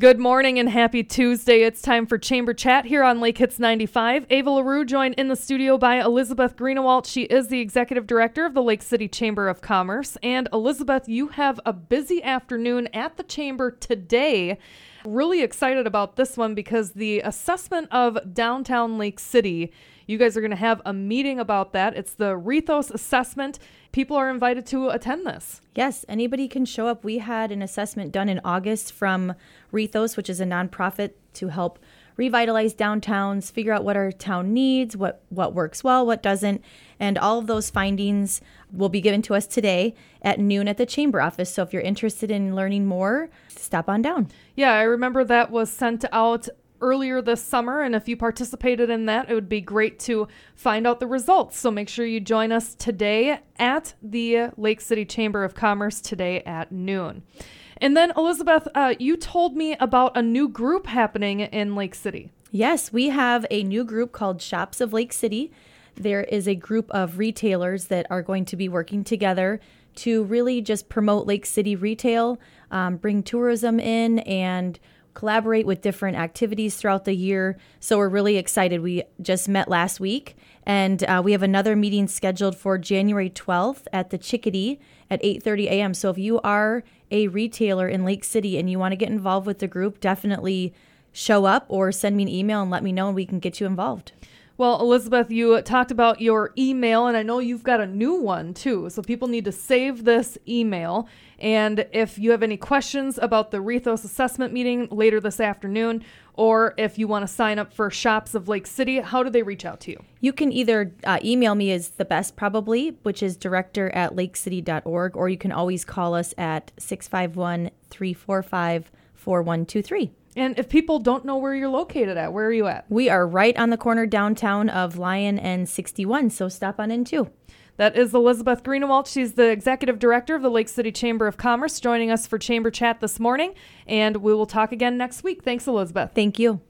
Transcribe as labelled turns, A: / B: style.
A: Good morning and happy Tuesday. It's time for Chamber Chat here on Lake Hits 95. Ava LaRue joined in the studio by Elizabeth Greenewalt. She is the executive director of the Lake City Chamber of Commerce. And Elizabeth, you have a busy afternoon at the Chamber today. Really excited about this one because the assessment of downtown Lake City, you guys are going to have a meeting about that. It's the Rethos assessment. People are invited to attend this.
B: Yes, anybody can show up. We had an assessment done in August from Rethos, which is a nonprofit to help revitalize downtowns, figure out what our town needs, what what works well, what doesn't, and all of those findings will be given to us today at noon at the chamber office. So if you're interested in learning more, stop on down.
A: Yeah, I remember that was sent out earlier this summer. And if you participated in that, it would be great to find out the results. So make sure you join us today at the Lake City Chamber of Commerce today at noon. And then, Elizabeth, uh, you told me about a new group happening in Lake City.
B: Yes, we have a new group called Shops of Lake City. There is a group of retailers that are going to be working together to really just promote Lake City retail, um, bring tourism in, and collaborate with different activities throughout the year. So we're really excited. We just met last week, and uh, we have another meeting scheduled for January 12th at the Chickadee at 8:30 a.m. So if you are a retailer in Lake City and you want to get involved with the group, definitely show up or send me an email and let me know, and we can get you involved.
A: Well, Elizabeth, you talked about your email, and I know you've got a new one too. So people need to save this email. And if you have any questions about the Rethos assessment meeting later this afternoon, or if you want to sign up for Shops of Lake City, how do they reach out to you?
B: You can either uh, email me is the best probably, which is director at lakecity.org, or you can always call us at 651 345 4123.
A: And if people don't know where you're located at, where are you at?
B: We are right on the corner downtown of Lyon and 61, so stop on in too.
A: That is Elizabeth Greenewalt. She's the executive director of the Lake City Chamber of Commerce, joining us for Chamber Chat this morning. And we will talk again next week. Thanks, Elizabeth.
B: Thank you.